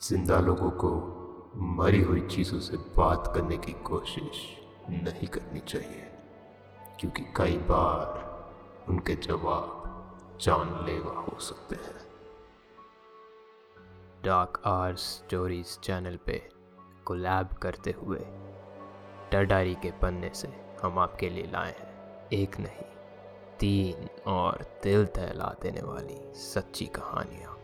ज़िंदा लोगों को मरी हुई चीज़ों से बात करने की कोशिश नहीं करनी चाहिए, क्योंकि कई बार उनके जवाब जानलेवा हो सकते हैं। डार्क आर स्टोरीज चैनल पे कोलैब करते हुए डर डायरी के पन्ने से हम आपके लिए लाए हैं एक नहीं, तीन और दिल तहला देने वाली सच्ची कहानियाँ।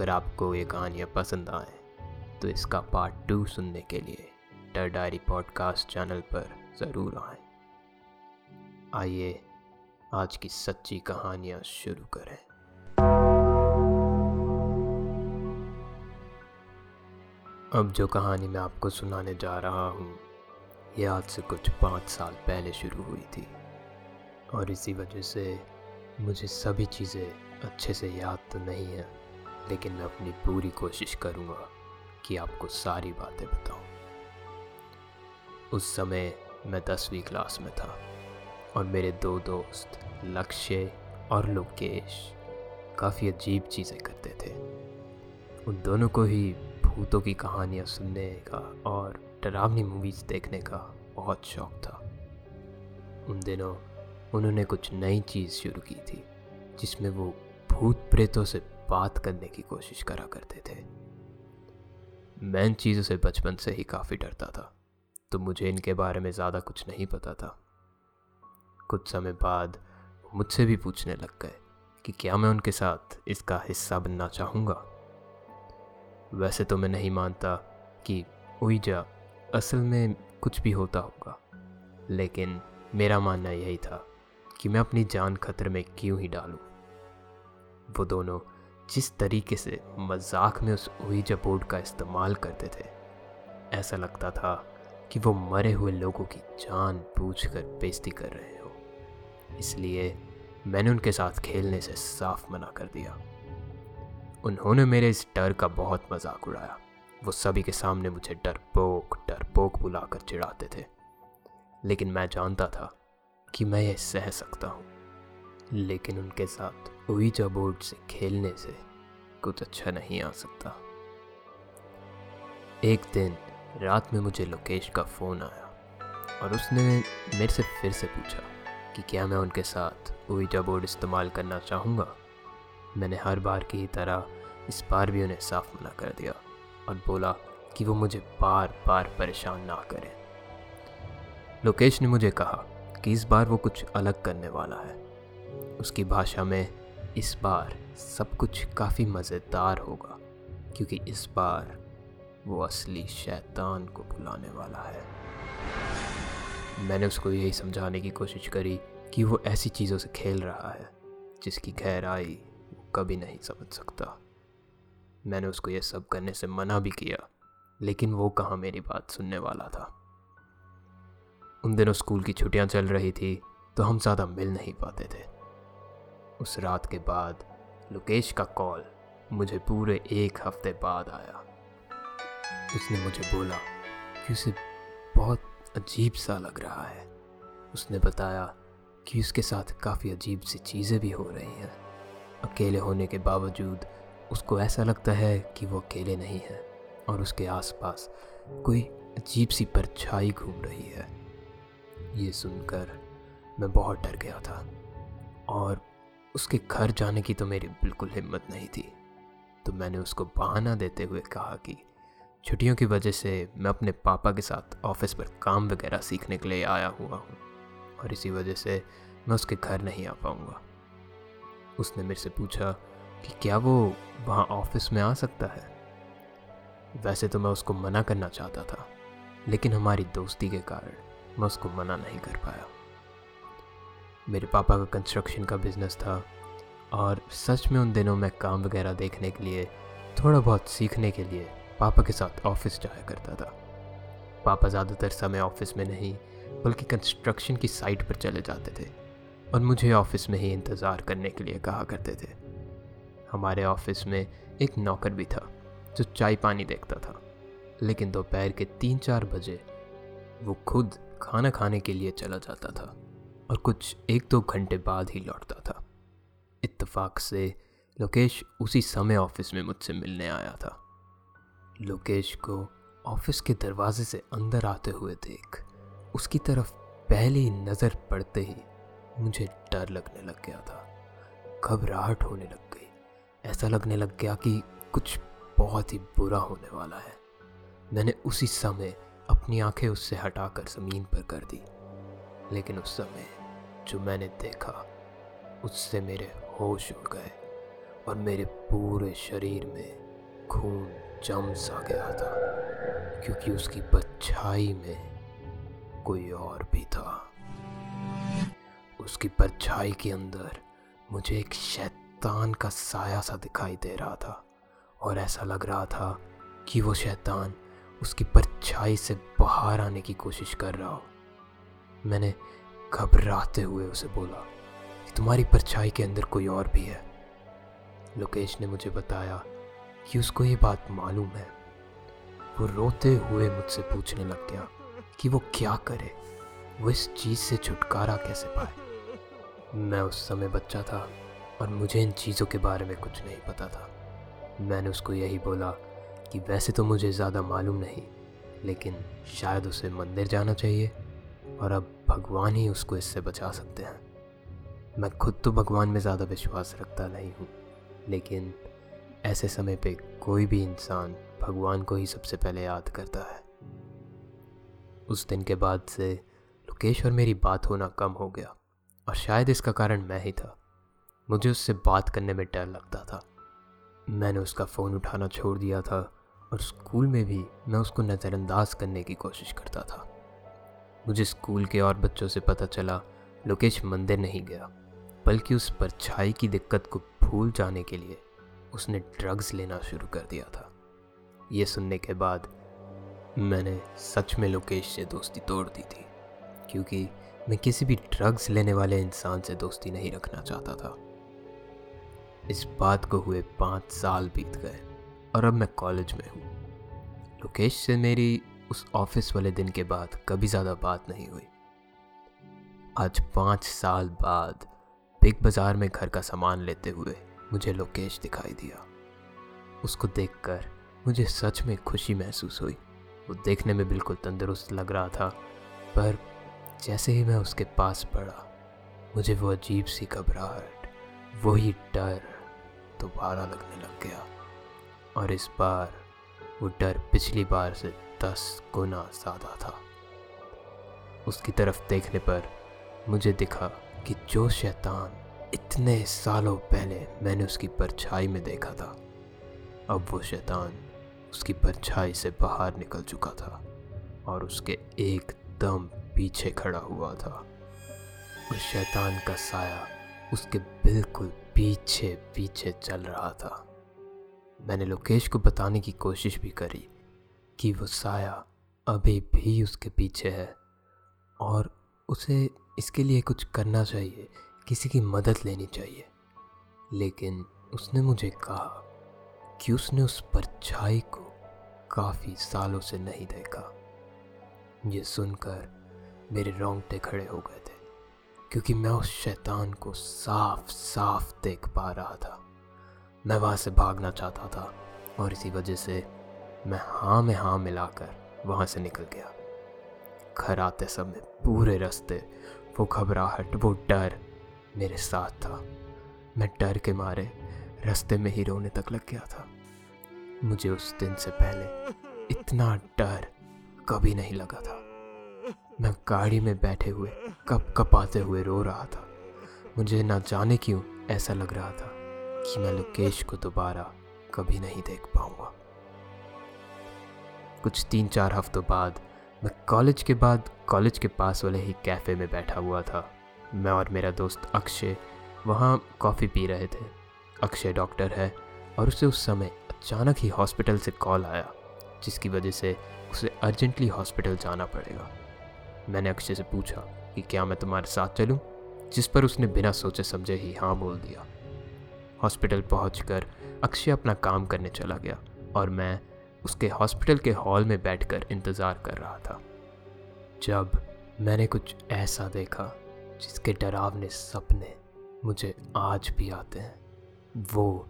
अगर आपको ये कहानियाँ पसंद आए तो इसका पार्ट टू सुनने के लिए डर डायरी पॉडकास्ट चैनल पर ज़रूर आए। आइए, आज की सच्ची कहानियाँ शुरू करें। अब जो कहानी मैं आपको सुनाने जा रहा हूँ, ये आज से कुछ पाँच साल पहले शुरू हुई थी। और इसी वजह से मुझे सभी चीज़ें अच्छे से याद तो नहीं है। लेकिन मैं अपनी पूरी कोशिश करूँगा कि आपको सारी बातें बताऊँ। उस समय मैं दसवीं क्लास में था और मेरे दो दोस्त लक्ष्य और लोकेश काफ़ी अजीब चीज़ें करते थे। उन दोनों को ही भूतों की कहानियाँ सुनने का और डरावनी मूवीज़ देखने का बहुत शौक था। उन दिनों उन्होंने कुछ नई चीज़ शुरू की थी, जिसमें वो भूत प्रेतों से बात करने की कोशिश करा करते थे। मैं इन चीज़ों से बचपन से ही काफ़ी डरता था तो मुझे इनके बारे में ज़्यादा कुछ नहीं पता था। कुछ समय बाद मुझसे भी पूछने लग गए कि क्या मैं उनके साथ इसका हिस्सा बनना चाहूँगा। वैसे तो मैं नहीं मानता कि उईजा असल में कुछ भी होता होगा, लेकिन मेरा मानना यही था कि मैं अपनी जान खतरे में क्यों ही डालूं। वो दोनों जिस तरीके से मज़ाक में उस उईजा बोर्ड का इस्तेमाल करते थे, ऐसा लगता था कि वो मरे हुए लोगों की जान पूछ कर बेजती कर रहे हो। इसलिए मैंने उनके साथ खेलने से साफ़ मना कर दिया। उन्होंने मेरे इस डर का बहुत मज़ाक उड़ाया। वो सभी के सामने मुझे डरपोक डरपोक बुलाकर चिढ़ाते थे। लेकिन मैं जानता था कि मैं ये सह सकता हूँ। लेकिन उनके साथ उईजा बोर्ड से खेलने से कुछ अच्छा नहीं आ सकता। एक दिन रात में मुझे लोकेश का फ़ोन आया और उसने मेरे से फिर से पूछा कि क्या मैं उनके साथ उईजा बोर्ड इस्तेमाल करना चाहूँगा। मैंने हर बार की ही तरह इस बार भी उन्हें साफ़ मना कर दिया और बोला कि वो मुझे बार बार परेशान ना करें। लोकेश ने मुझे कहा कि इस बार वो कुछ अलग करने वाला है। उसकी भाषा में इस बार सब कुछ काफ़ी मज़ेदार होगा, क्योंकि इस बार वो असली शैतान को बुलाने वाला है। मैंने उसको यही समझाने की कोशिश करी कि वो ऐसी चीज़ों से खेल रहा है, जिसकी गहराई वो कभी नहीं समझ सकता। मैंने उसको ये सब करने से मना भी किया, लेकिन वो कहाँ मेरी बात सुनने वाला था? उन दिनों स्कूल की छुट्टियाँ चल रही थी तो हम ज़्यादा मिल नहीं पाते थे। उस रात के बाद लोकेश का कॉल मुझे पूरे एक हफ़्ते बाद आया। उसने मुझे बोला कि उसे बहुत अजीब सा लग रहा है। उसने बताया कि उसके साथ काफ़ी अजीब सी चीज़ें भी हो रही हैं। अकेले होने के बावजूद उसको ऐसा लगता है कि वो अकेले नहीं है और उसके आसपास कोई अजीब सी परछाई घूम रही है। ये सुनकर मैं बहुत डर गया था और उसके घर जाने की तो मेरी बिल्कुल हिम्मत नहीं थी। तो मैंने उसको बहाना देते हुए कहा कि, छुट्टियों की वजह से मैं अपने पापा के साथ ऑफ़िस पर काम वगैरह सीखने के लिए आया हुआ हूँ और इसी वजह से मैं उसके घर नहीं आ पाऊँगा। उसने मेरे से पूछा कि, क्या वो वहाँ ऑफ़िस में आ सकता है? वैसे तो मैं उसको मना करना चाहता था, लेकिन हमारी दोस्ती के कारण मैं उसको मना नहीं कर पाया। मेरे पापा का कंस्ट्रक्शन का बिज़नेस था और सच में उन दिनों मैं काम वगैरह देखने के लिए, थोड़ा बहुत सीखने के लिए पापा के साथ ऑफ़िस जाया करता था। पापा ज़्यादातर समय ऑफ़िस में नहीं, बल्कि कंस्ट्रक्शन की साइट पर चले जाते थे और मुझे ऑफ़िस में ही इंतज़ार करने के लिए कहा करते थे। हमारे ऑफ़िस में एक नौकर भी था, जो चाय पानी देखता था, लेकिन दोपहर के तीन चार बजे वो खुद खाना खाने के लिए चला जाता था। और कुछ एक दो घंटे बाद ही लौटता था। इत्तेफाक से लोकेश उसी समय ऑफ़िस में मुझसे मिलने आया था। लोकेश को ऑफ़िस के दरवाजे से अंदर आते हुए देख, उसकी तरफ़ पहली नज़र पड़ते ही मुझे डर लगने लग गया था। घबराहट होने लग गई। ऐसा लगने लग गया कि कुछ बहुत ही बुरा होने वाला है। मैंने उसी समय अपनी आँखें उससे हटाकर ज़मीन पर कर दी, लेकिन उस समय जो मैंने देखा, उससे मेरे होश उड़ गए और मेरे पूरे शरीर में खून जम सा गया था, क्योंकि उसकी परछाई में कोई और भी था। उसकी परछाई के अंदर मुझे एक शैतान का साया सा दिखाई दे रहा था और ऐसा लग रहा था कि वो शैतान उसकी परछाई से बाहर आने की कोशिश कर रहा हो। मैंने घबराते हुए उसे बोला कि तुम्हारी परछाई के अंदर कोई और भी है। लोकेश ने मुझे बताया कि उसको ये बात मालूम है। वो रोते हुए मुझसे पूछने लग गया कि वो क्या करे, वो इस चीज़ से छुटकारा कैसे पाए। मैं उस समय बच्चा था और मुझे इन चीज़ों के बारे में कुछ नहीं पता था। मैंने उसको यही बोला कि वैसे तो मुझे ज़्यादा मालूम नहीं, लेकिन शायद उसे मंदिर जाना चाहिए और अब भगवान ही उसको इससे बचा सकते हैं। मैं खुद तो भगवान में ज़्यादा विश्वास रखता नहीं हूँ, लेकिन ऐसे समय पे कोई भी इंसान भगवान को ही सबसे पहले याद करता है। उस दिन के बाद से लोकेश और मेरी बात होना कम हो गया, और शायद इसका कारण मैं ही था। मुझे उससे बात करने में डर लगता था। मैंने उसका फ़ोन उठाना छोड़ दिया था, और स्कूल में भी मैं उसको नज़रअंदाज करने की कोशिश करता था। मुझे स्कूल के और बच्चों से पता चला, लोकेश मंदिर नहीं गया, बल्कि उस परछाई की दिक्कत को भूल जाने के लिए उसने ड्रग्स लेना शुरू कर दिया था। ये सुनने के बाद मैंने सच में लोकेश से दोस्ती तोड़ दी थी, क्योंकि मैं किसी भी ड्रग्स लेने वाले इंसान से दोस्ती नहीं रखना चाहता था। इस बात को हुए पाँच साल बीत गए और अब मैं कॉलेज में हूँ। लोकेश से मेरी उस ऑफ़िस वाले दिन के बाद कभी ज़्यादा बात नहीं हुई। आज पाँच साल बाद बिग बाज़ार में घर का सामान लेते हुए मुझे लोकेश दिखाई दिया। उसको देखकर मुझे सच में खुशी महसूस हुई। वो देखने में बिल्कुल तंदुरुस्त लग रहा था, पर जैसे ही मैं उसके पास पड़ा, मुझे वो अजीब सी घबराहट, वही डर दोबारा लगने लग गया। और इस बार वो डर पिछली बार से दस गुना ज़्यादा था। उसकी तरफ़ देखने पर मुझे दिखा कि जो शैतान इतने सालों पहले मैंने उसकी परछाई में देखा था, अब वो शैतान उसकी परछाई से बाहर निकल चुका था और उसके एकदम पीछे खड़ा हुआ था। उस शैतान का साया उसके बिल्कुल पीछे पीछे चल रहा था। मैंने लोकेश को बताने की कोशिश भी करी कि वो साया अभी भी उसके पीछे है और उसे इसके लिए कुछ करना चाहिए, किसी की मदद लेनी चाहिए। लेकिन उसने मुझे कहा कि उसने उस परछाई को काफ़ी सालों से नहीं देखा। ये सुनकर मेरे रोंगटे खड़े हो गए थे, क्योंकि मैं उस शैतान को साफ़ साफ़ देख पा रहा था। मैं वहाँ से भागना चाहता था और इसी वजह से मैं हाँ में हाँ मिलाकर वहाँ से निकल गया। घर आते समय पूरे रास्ते, वो घबराहट, वो डर मेरे साथ था। मैं डर के मारे रास्ते में ही रोने तक लग गया था। मुझे उस दिन से पहले इतना डर कभी नहीं लगा था। मैं गाड़ी में बैठे हुए, कप कप आते हुए रो रहा था। मुझे ना जाने क्यों ऐसा लग रहा था कि मैं लोकेश को दोबारा कभी नहीं देख पाऊँगा। कुछ तीन चार हफ्तों बाद मैं कॉलेज के बाद कॉलेज के पास वाले ही कैफ़े में बैठा हुआ था। मैं और मेरा दोस्त अक्षय वहाँ कॉफ़ी पी रहे थे। अक्षय डॉक्टर है और उसे उस समय अचानक ही हॉस्पिटल से कॉल आया, जिसकी वजह से उसे अर्जेंटली हॉस्पिटल जाना पड़ेगा। मैंने अक्षय से पूछा कि क्या मैं तुम्हारे साथ चलूँ? जिस पर उसने बिना सोचे समझे ही हाँ बोल दिया। हॉस्पिटल पहुंचकर अक्षय अपना काम करने चला गया और मैं उसके हॉस्पिटल के हॉल में बैठकर इंतज़ार कर रहा था। जब मैंने कुछ ऐसा देखा जिसके डरावने सपने मुझे आज भी आते हैं, वो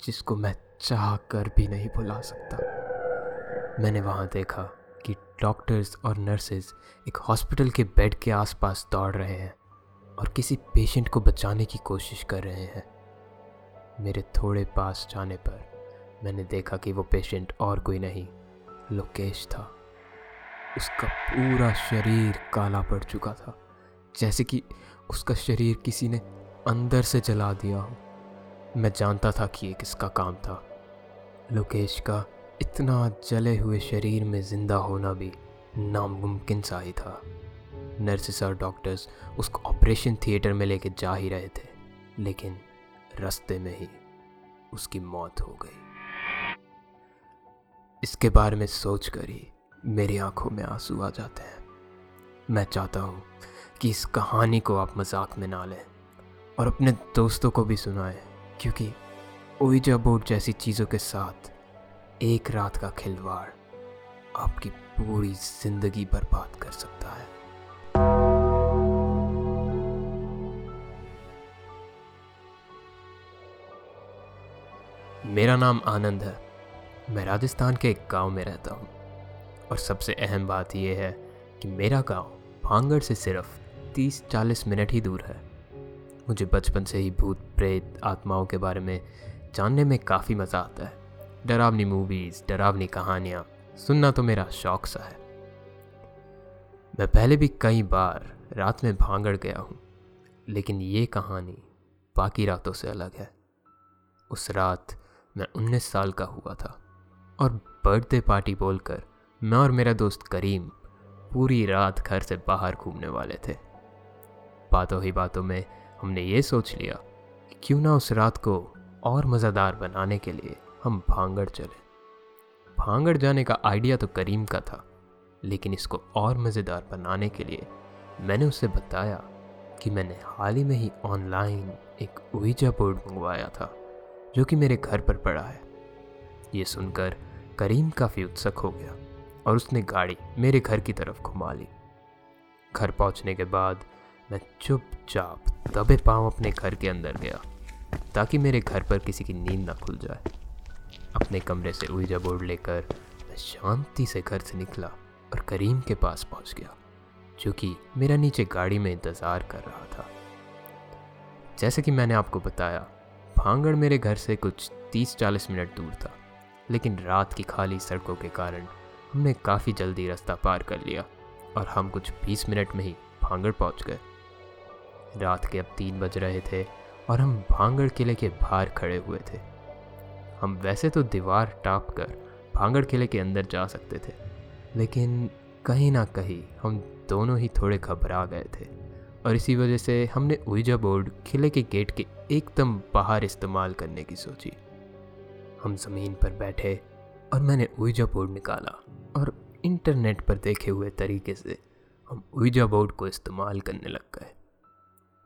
जिसको मैं चाह कर भी नहीं भुला सकता। मैंने वहाँ देखा कि डॉक्टर्स और नर्सेज एक हॉस्पिटल के बेड के आसपास दौड़ रहे हैं और किसी पेशेंट को बचाने की कोशिश कर रहे हैं। मेरे थोड़े पास जाने पर मैंने देखा कि वो पेशेंट और कोई नहीं। लोकेश था। उसका पूरा शरीर काला पड़ चुका था, जैसे कि उसका शरीर किसी ने अंदर से जला दिया हो। मैं जानता था कि ये किसका काम था। लोकेश का इतना जले हुए शरीर में ज़िंदा होना भी नामुमकिन सा ही था। नर्सेस और डॉक्टर्स उसको ऑपरेशन थिएटर में लेके जा ही रहे थे, लेकिन रास्ते में ही उसकी मौत हो गई। इसके बारे में सोच कर ही मेरी आँखों में आँसू आ जाते हैं। मैं चाहता हूँ कि इस कहानी को आप मज़ाक में ना लें और अपने दोस्तों को भी सुनाएँ, क्योंकि ओइजा बोर्ड जैसी चीज़ों के साथ एक रात का खिलवाड़ आपकी पूरी ज़िंदगी बर्बाद कर सकता है। मेरा नाम आनंद है। मैं राजस्थान के एक गाँव में रहता हूँ। और सबसे अहम बात यह है कि मेरा गाँव भांगड़ से सिर्फ़ 30-40 मिनट ही दूर है। मुझे बचपन से ही भूत प्रेत आत्माओं के बारे में जानने में काफ़ी मज़ा आता है। डरावनी मूवीज़ डरावनी कहानियाँ, सुनना तो मेरा शौक सा है। मैं पहले भी कई बार रात में भांगड़ गया हूँ, लेकिन ये कहानी बाकी रातों से अलग है। उस रात मैं उन्नीस साल का हुआ था। और बर्थडे पार्टी बोलकर मैं और मेरा दोस्त करीम पूरी रात घर से बाहर घूमने वाले थे। बातों ही बातों में हमने ये सोच लिया कि क्यों ना उस रात को और मज़ेदार बनाने के लिए हम भांगड़ चले। भांगड़ जाने का आइडिया तो करीम का था, लेकिन इसको और मज़ेदार बनाने के लिए मैंने उसे बताया कि मैंने हाल ही में ही ऑनलाइन एक उईजा बोर्ड मंगवाया था, जो कि मेरे घर पर पड़ा है। ये सुनकर करीम काफ़ी उत्सुक हो गया और उसने गाड़ी मेरे घर की तरफ़ घुमा ली। घर पहुँचने के बाद मैं चुपचाप दबे पाँव अपने घर के अंदर गया ताकि मेरे घर पर किसी की नींद ना खुल जाए। अपने कमरे से उईजा बोर्ड लेकर मैं शांति से घर से निकला और करीम के पास पहुँच गया, जो कि मेरा नीचे गाड़ी में इंतज़ार कर रहा था। जैसे कि मैंने आपको बताया, भांगड़ मेरे घर से कुछ 30-40 मिनट दूर था। लेकिन रात की खाली सड़कों के कारण हमने काफ़ी जल्दी रास्ता पार कर लिया और हम कुछ 20 मिनट में ही भांगड़ पहुँच गए। रात के अब तीन बज रहे थे और हम भांगड़ किले के बाहर खड़े हुए थे। हम वैसे तो दीवार टाप कर भांगड़ किले के अंदर जा सकते थे, लेकिन कहीं ना कहीं हम दोनों ही थोड़े घबरा गए थे और इसी वजह से हमने उईजा बोर्ड किले के गेट के एकदम बाहर इस्तेमाल करने की सोची। हम ज़मीन पर बैठे और मैंने उईजा बोर्ड निकाला और इंटरनेट पर देखे हुए तरीके से हम उईजा बोर्ड को इस्तेमाल करने लग गए।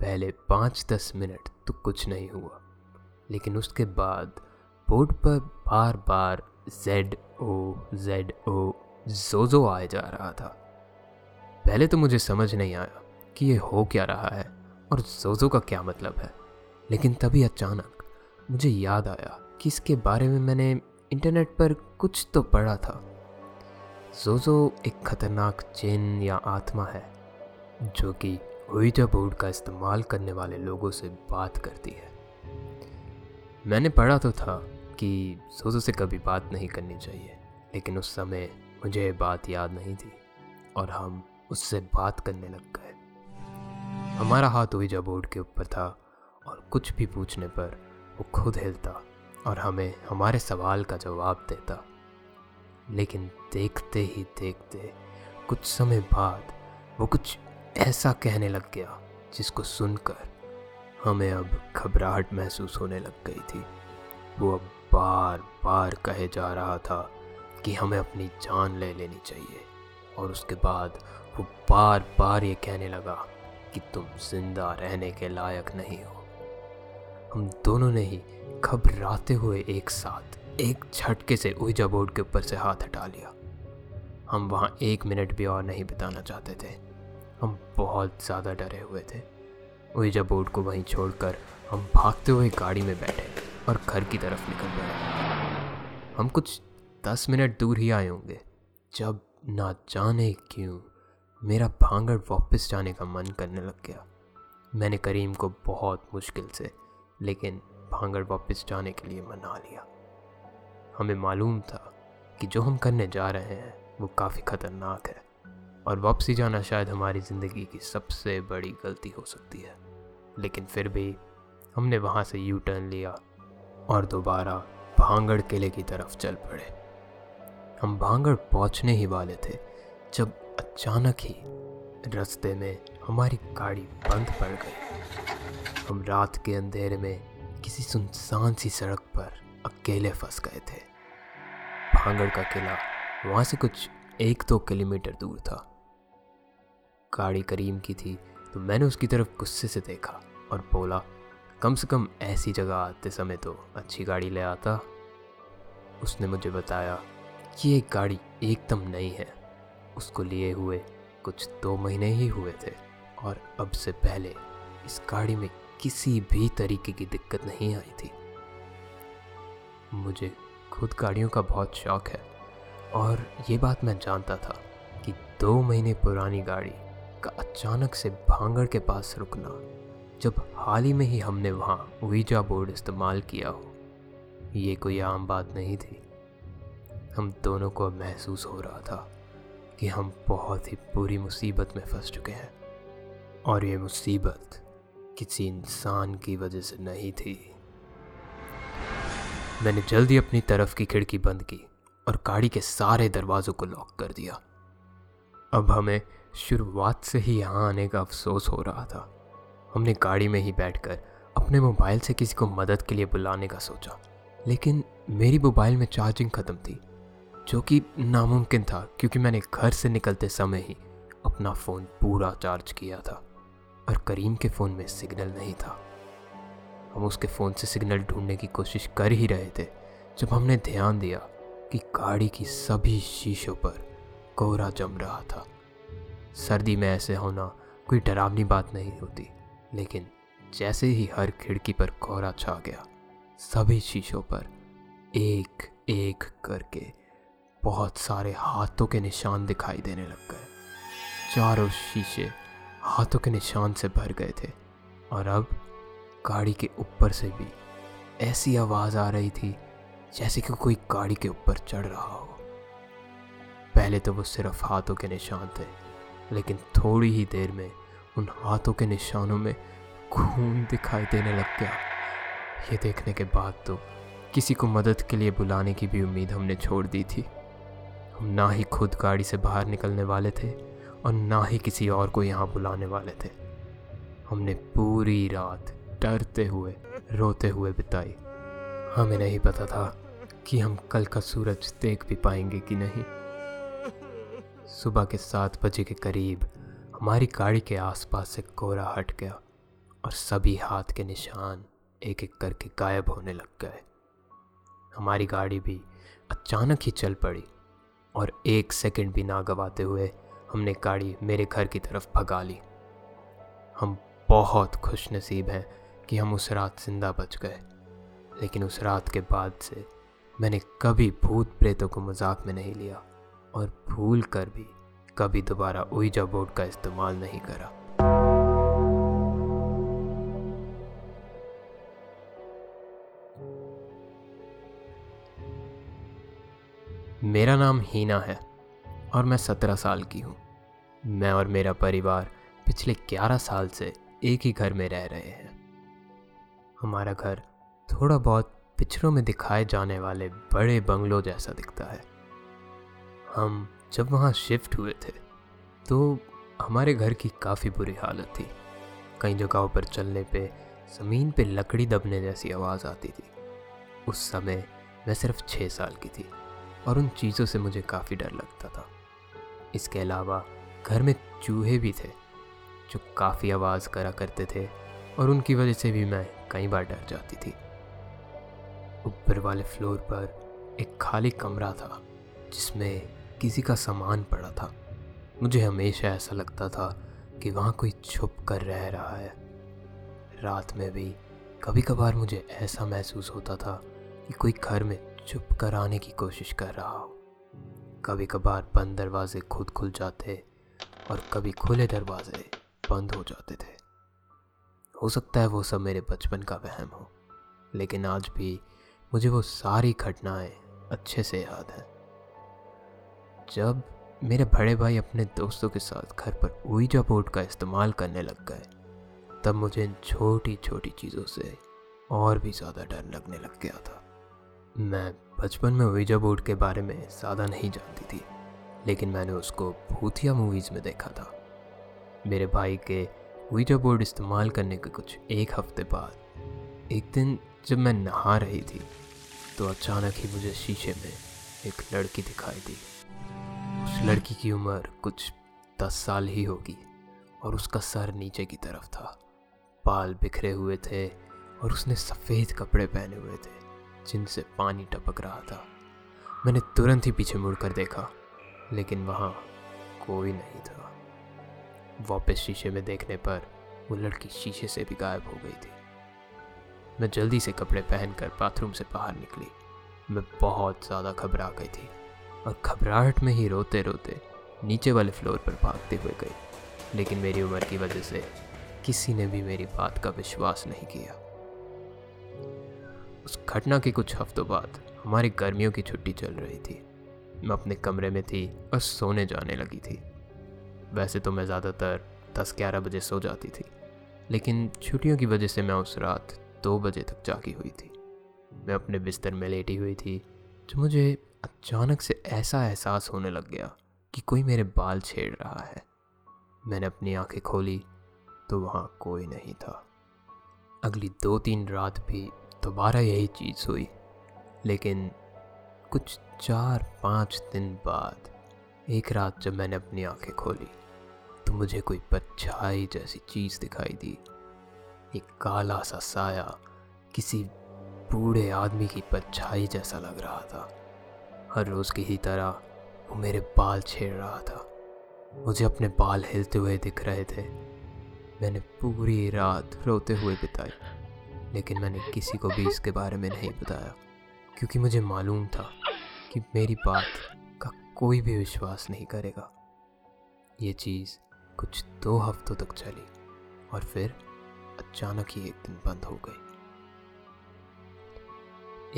पहले पाँच दस मिनट तो कुछ नहीं हुआ, लेकिन उसके बाद बोर्ड पर बार बार जेड ओ जेड ओ जोजो आए जा रहा था। पहले तो मुझे समझ नहीं आया कि ये हो क्या रहा है और जोजो का क्या मतलब है, लेकिन तभी अचानक मुझे याद आया कि इसके बारे में मैंने इंटरनेट पर कुछ तो पढ़ा था। जोजो एक खतरनाक जिन या आत्मा है, जो कि ओइजा बोर्ड का इस्तेमाल करने वाले लोगों से बात करती है। मैंने पढ़ा तो था कि सोजो से कभी बात नहीं करनी चाहिए, लेकिन उस समय मुझे बात याद नहीं थी और हम उससे बात करने लग गए। हमारा हाथ ओइजा बोर्ड के ऊपर था और कुछ भी पूछने पर वो खुद हिलता और हमें हमारे सवाल का जवाब देता। लेकिन देखते ही देखते कुछ समय बाद वो कुछ ऐसा कहने लग गया, जिसको सुनकर हमें अब घबराहट महसूस होने लग गई थी। वो अब बार बार कहे जा रहा था कि हमें अपनी जान ले लेनी चाहिए, और उसके बाद वो बार बार ये कहने लगा कि तुम ज़िंदा रहने के लायक नहीं हो। हम दोनों ने ही घबराते हुए एक साथ, एक झटके से ऊर्जा बोर्ड के ऊपर से हाथ हटा लिया। हम वहाँ एक मिनट भी और नहीं बिताना चाहते थे। हम बहुत ज़्यादा डरे हुए थे। ओइजा बोर्ड को वहीं छोड़कर हम भागते हुए गाड़ी में बैठे और घर की तरफ़ निकल गए हम कुछ दस मिनट दूर ही आए होंगे। जब ना जाने क्यों मेरा भांगड़ वापस जाने का मन करने लग गया। मैंने करीम को बहुत मुश्किल से लेकिन भांगड़ वापस जाने के लिए मना लिया। हमें मालूम था कि जो हम करने जा रहे हैं, वो काफ़ी ख़तरनाक है और वापसी जाना शायद हमारी ज़िंदगी की सबसे बड़ी गलती हो सकती है। लेकिन फिर भी हमने वहाँ से यू टर्न लिया और दोबारा भांगड़ किले की तरफ़ चल पड़े। हम भांगड़ पहुँचने ही वाले थे जब अचानक ही रास्ते में हमारी गाड़ी बंद पड़ गई। हम रात के अंधेरे में किसी सुनसान सी सड़क पर अकेले फंस गए थे। भांगड़ का किला वहाँ से कुछ एक दो किलोमीटर दूर था। गाड़ी करीम की थी तो मैंने उसकी तरफ़ गुस्से से देखा और बोला, कम से कम ऐसी जगह आते समय तो अच्छी गाड़ी ले आता। उसने मुझे बताया कि ये गाड़ी एकदम नई है। उसको लिए हुए कुछ दो महीने ही हुए थे और अब से पहले इस गाड़ी में किसी भी तरीके की दिक्कत नहीं आई थी। मुझे खुद गाड़ियों का बहुत शौक है और ये बात मैं जानता था कि दो महीने पुरानी गाड़ी का अचानक से भांगड़ के पास रुकना, जब हाल ही में ही हमने वहाँ वीज़ा बोर्ड इस्तेमाल किया हो, ये कोई आम बात नहीं थी। हम दोनों को महसूस हो रहा था कि हम बहुत ही बुरी मुसीबत में फंस चुके हैं और ये मुसीबत किसी इंसान की वजह से नहीं थी। मैंने जल्दी अपनी तरफ़ की खिड़की बंद की और गाड़ी के सारे दरवाज़ों को लॉक कर दिया। अब हमें शुरुआत से ही यहाँ आने का अफसोस हो रहा था। हमने गाड़ी में ही बैठकर अपने मोबाइल से किसी को मदद के लिए बुलाने का सोचा, लेकिन मेरी मोबाइल में चार्जिंग ख़त्म थी, जो कि नामुमकिन था, क्योंकि मैंने घर से निकलते समय ही अपना फ़ोन पूरा चार्ज किया था। और करीम के फ़ोन में सिग्नल नहीं था। हम उसके फ़ोन से सिग्नल ढूँढने की कोशिश कर ही रहे थे, जब हमने ध्यान दिया कि गाड़ी की सभी शीशों पर कोहरा जम रहा था। सर्दी में ऐसे होना कोई डरावनी बात नहीं होती, लेकिन जैसे ही हर खिड़की पर कोहरा छा गया, सभी शीशों पर एक एक करके बहुत सारे हाथों के निशान दिखाई देने लग गए। चारों शीशे हाथों के निशान से भर गए थे। और अब गाड़ी के ऊपर से भी ऐसी आवाज़ आ रही थी जैसे कि कोई गाड़ी के ऊपर चढ़ रहा हो। पहले तो वो सिर्फ़ हाथों के निशान थे, लेकिन थोड़ी ही देर में उन हाथों के निशानों में खून दिखाई देने लग गया। ये देखने के बाद तो किसी को मदद के लिए बुलाने की भी उम्मीद हमने छोड़ दी थी। हम ना ही खुद गाड़ी से बाहर निकलने वाले थे और ना ही किसी और को यहाँ बुलाने वाले थे। हमने पूरी रात डरते हुए, रोते हुए बिताई। हमें नहीं पता था कि हम कल का सूरज देख भी पाएँगे कि नहीं। सुबह के सात बजे के करीब हमारी गाड़ी के आसपास से कोहरा हट गया और सभी हाथ के निशान एक एक करके गायब होने लग गए। हमारी गाड़ी भी अचानक ही चल पड़ी और एक सेकंड भी ना गवाते हुए हमने गाड़ी मेरे घर की तरफ़ भगा ली। हम बहुत खुश नसीब हैं कि हम उस रात ज़िंदा बच गए। लेकिन उस रात के बाद से मैंने कभी भूत प्रेतों को मज़ाक में नहीं लिया और भूल कर भी कभी दोबारा ओइजा बोर्ड का इस्तेमाल नहीं करा। मेरा नाम हीना है। और मैं सत्रह साल की हूँ। मैं और मेरा परिवार पिछले ग्यारह साल से एक ही घर में रह रहे हैं। हमारा घर थोड़ा बहुत पिक्चरों में दिखाए जाने वाले बड़े बंगलों जैसा दिखता है। हम जब वहाँ शिफ्ट हुए थे तो हमारे घर की काफ़ी बुरी हालत थी। कई जगहों पर चलने पे, ज़मीन पे लकड़ी दबने जैसी आवाज़ आती थी। उस समय मैं सिर्फ़ छः साल की थी, और उन चीज़ों से मुझे काफ़ी डर लगता था। इसके अलावा घर में चूहे भी थे, जो काफ़ी आवाज़ करा करते थे, और उनकी वजह से भी मैं कई बार डर जाती थी। ऊपर वाले फ्लोर पर एक खाली कमरा था, जिसमें किसी का सामान पड़ा था। मुझे हमेशा ऐसा लगता था कि वहाँ कोई छुप कर रह रहा है। रात में भी कभी कभार मुझे ऐसा महसूस होता था कि कोई घर में छुप कर आने की कोशिश कर रहा हो। कभी कभार बंद दरवाजे खुद खुल जाते और कभी खुले दरवाजे बंद हो जाते थे। हो सकता है वो सब मेरे बचपन का वहम हो, लेकिन आज भी मुझे वो सारी घटनाएँ अच्छे से याद हैं। जब मेरे बड़े भाई अपने दोस्तों के साथ घर पर ऊईजा बोर्ड का इस्तेमाल करने लग गए, तब मुझे इन छोटी छोटी चीज़ों से और भी ज़्यादा डर लगने लग गया था। मैं बचपन में ऊईजा बोर्ड के बारे में ज़्यादा नहीं जानती थी, लेकिन मैंने उसको भूतिया मूवीज़ में देखा था। मेरे भाई के वीज़ा बोर्ड इस्तेमाल करने के कुछ एक हफ़्ते बाद, एक दिन जब मैं नहा रही थी तो अचानक ही मुझे शीशे में एक लड़की दिखाई दी। उस लड़की की उम्र कुछ दस साल ही होगी और उसका सर नीचे की तरफ़ था। बाल बिखरे हुए थे और उसने सफ़ेद कपड़े पहने हुए थे। जिनसे पानी टपक रहा था, मैंने तुरंत ही पीछे मुड़कर देखा, लेकिन वहाँ कोई नहीं था। वापस शीशे में देखने पर वो लड़की शीशे से भी गायब हो गई थी। मैं जल्दी से कपड़े पहनकर बाथरूम से बाहर निकली। मैं बहुत ज़्यादा घबरा गई थी और घबराहट में ही रोते रोते नीचे वाले फ्लोर पर भागते हुए गई। लेकिन मेरी उम्र की वजह से किसी ने भी मेरी बात का विश्वास नहीं किया। उस घटना के कुछ हफ्तों बाद हमारी गर्मियों की छुट्टी चल रही थी। मैं अपने कमरे में थी और सोने जाने लगी थी। वैसे तो मैं ज़्यादातर दस ग्यारह बजे सो जाती थी, लेकिन छुट्टियों की वजह से मैं उस रात दो बजे तक जागी हुई थी। मैं अपने बिस्तर में लेटी हुई थी, जो मुझे अचानक से ऐसा एहसास होने लग गया कि कोई मेरे बाल छेड़ रहा है। मैंने अपनी आँखें खोली तो वहाँ कोई नहीं था। अगली दो तीन रात भी दोबारा यही चीज़ हुई। लेकिन कुछ चार पाँच दिन बाद, एक रात जब मैंने अपनी आँखें खोली तो मुझे कोई परछाई जैसी चीज़ दिखाई दी। एक काला सा साया किसी बूढ़े आदमी की परछाई जैसा लग रहा था। हर रोज़ की ही तरह वो मेरे बाल छेड़ रहा था। मुझे अपने बाल हिलते हुए दिख रहे थे। मैंने पूरी रात रोते हुए बिताई। लेकिन मैंने किसी को भी इसके बारे में नहीं बताया, क्योंकि मुझे मालूम था कि मेरी बात का कोई भी विश्वास नहीं करेगा। ये चीज़ कुछ दो हफ्तों तक चली और फिर अचानक ही एक दिन बंद हो गई।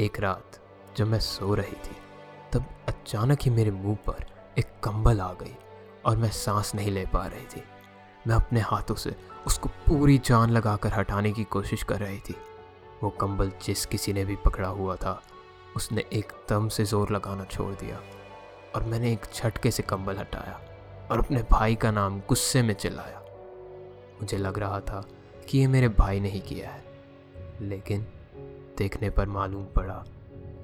एक रात जब मैं सो रही थी, तब अचानक ही मेरे मुँह पर एक कंबल आ गई और मैं सांस नहीं ले पा रही थी। मैं अपने हाथों से उसको पूरी जान लगाकर हटाने की कोशिश कर रही थी। वो कंबल जिस किसी ने भी पकड़ा हुआ था, उसने एकदम से ज़ोर लगाना छोड़ दिया और मैंने एक झटके से कंबल हटाया और अपने भाई का नाम गुस्से में चिल्लाया। मुझे लग रहा था कि ये मेरे भाई ने ही किया है, लेकिन देखने पर मालूम पड़ा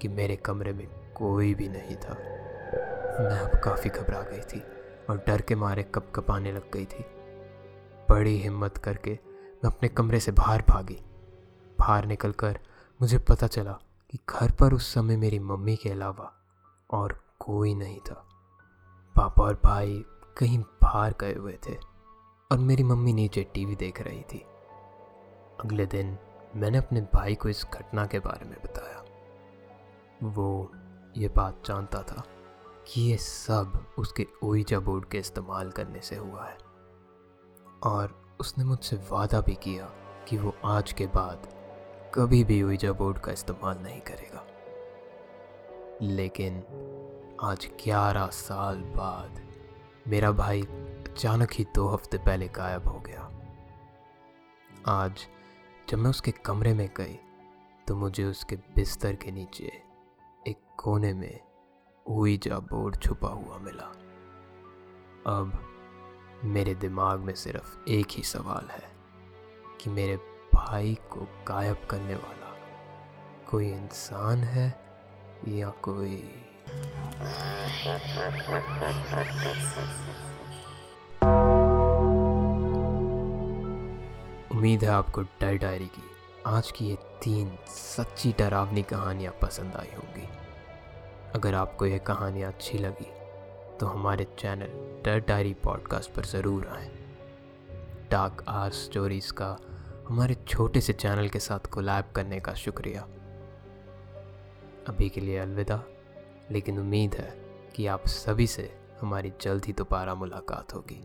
कि मेरे कमरे में कोई भी नहीं था। मैं अब काफ़ी घबरा गई थी और डर के मारे कप कपाने लग गई थी। बड़ी हिम्मत करके मैं अपने कमरे से बाहर भागी। बाहर निकलकर मुझे पता चला कि घर पर उस समय मेरी मम्मी के अलावा और कोई नहीं था। पापा और भाई कहीं बाहर गए हुए थे और मेरी मम्मी नीचे टीवी देख रही थी। अगले दिन मैंने अपने भाई को इस घटना के बारे में बताया। वो ये बात जानता था कि ये सब उसके ओइजा बोर्ड के इस्तेमाल करने से हुआ है। और उसने मुझसे वादा भी किया कि वो आज के बाद कभी भी ओइजा बोर्ड का इस्तेमाल नहीं करेगा। लेकिन आज ग्यारह साल बाद मेरा भाई अचानक ही दो हफ़्ते पहले गायब हो गया। आज जब मैं उसके कमरे में गई तो मुझे उसके बिस्तर के नीचे एक कोने में ऊईजा बोर्ड छुपा हुआ मिला। अब मेरे दिमाग में सिर्फ़ एक ही सवाल है कि मेरे भाई को गायब करने वाला कोई इंसान है या कोई उम्मीद है आपको डर डायरी की आज की ये तीन सच्ची डरावनी कहानियाँ पसंद आई होंगी। अगर आपको ये कहानियाँ अच्छी लगी तो हमारे चैनल डर डायरी पॉडकास्ट पर ज़रूर आएँ। डार्क आर स्टोरीज़ का हमारे छोटे से चैनल के साथ कोलैब करने का शुक्रिया। अभी के लिए अलविदा, लेकिन उम्मीद है कि आप सभी से हमारी जल्द ही दोबारा मुलाकात होगी।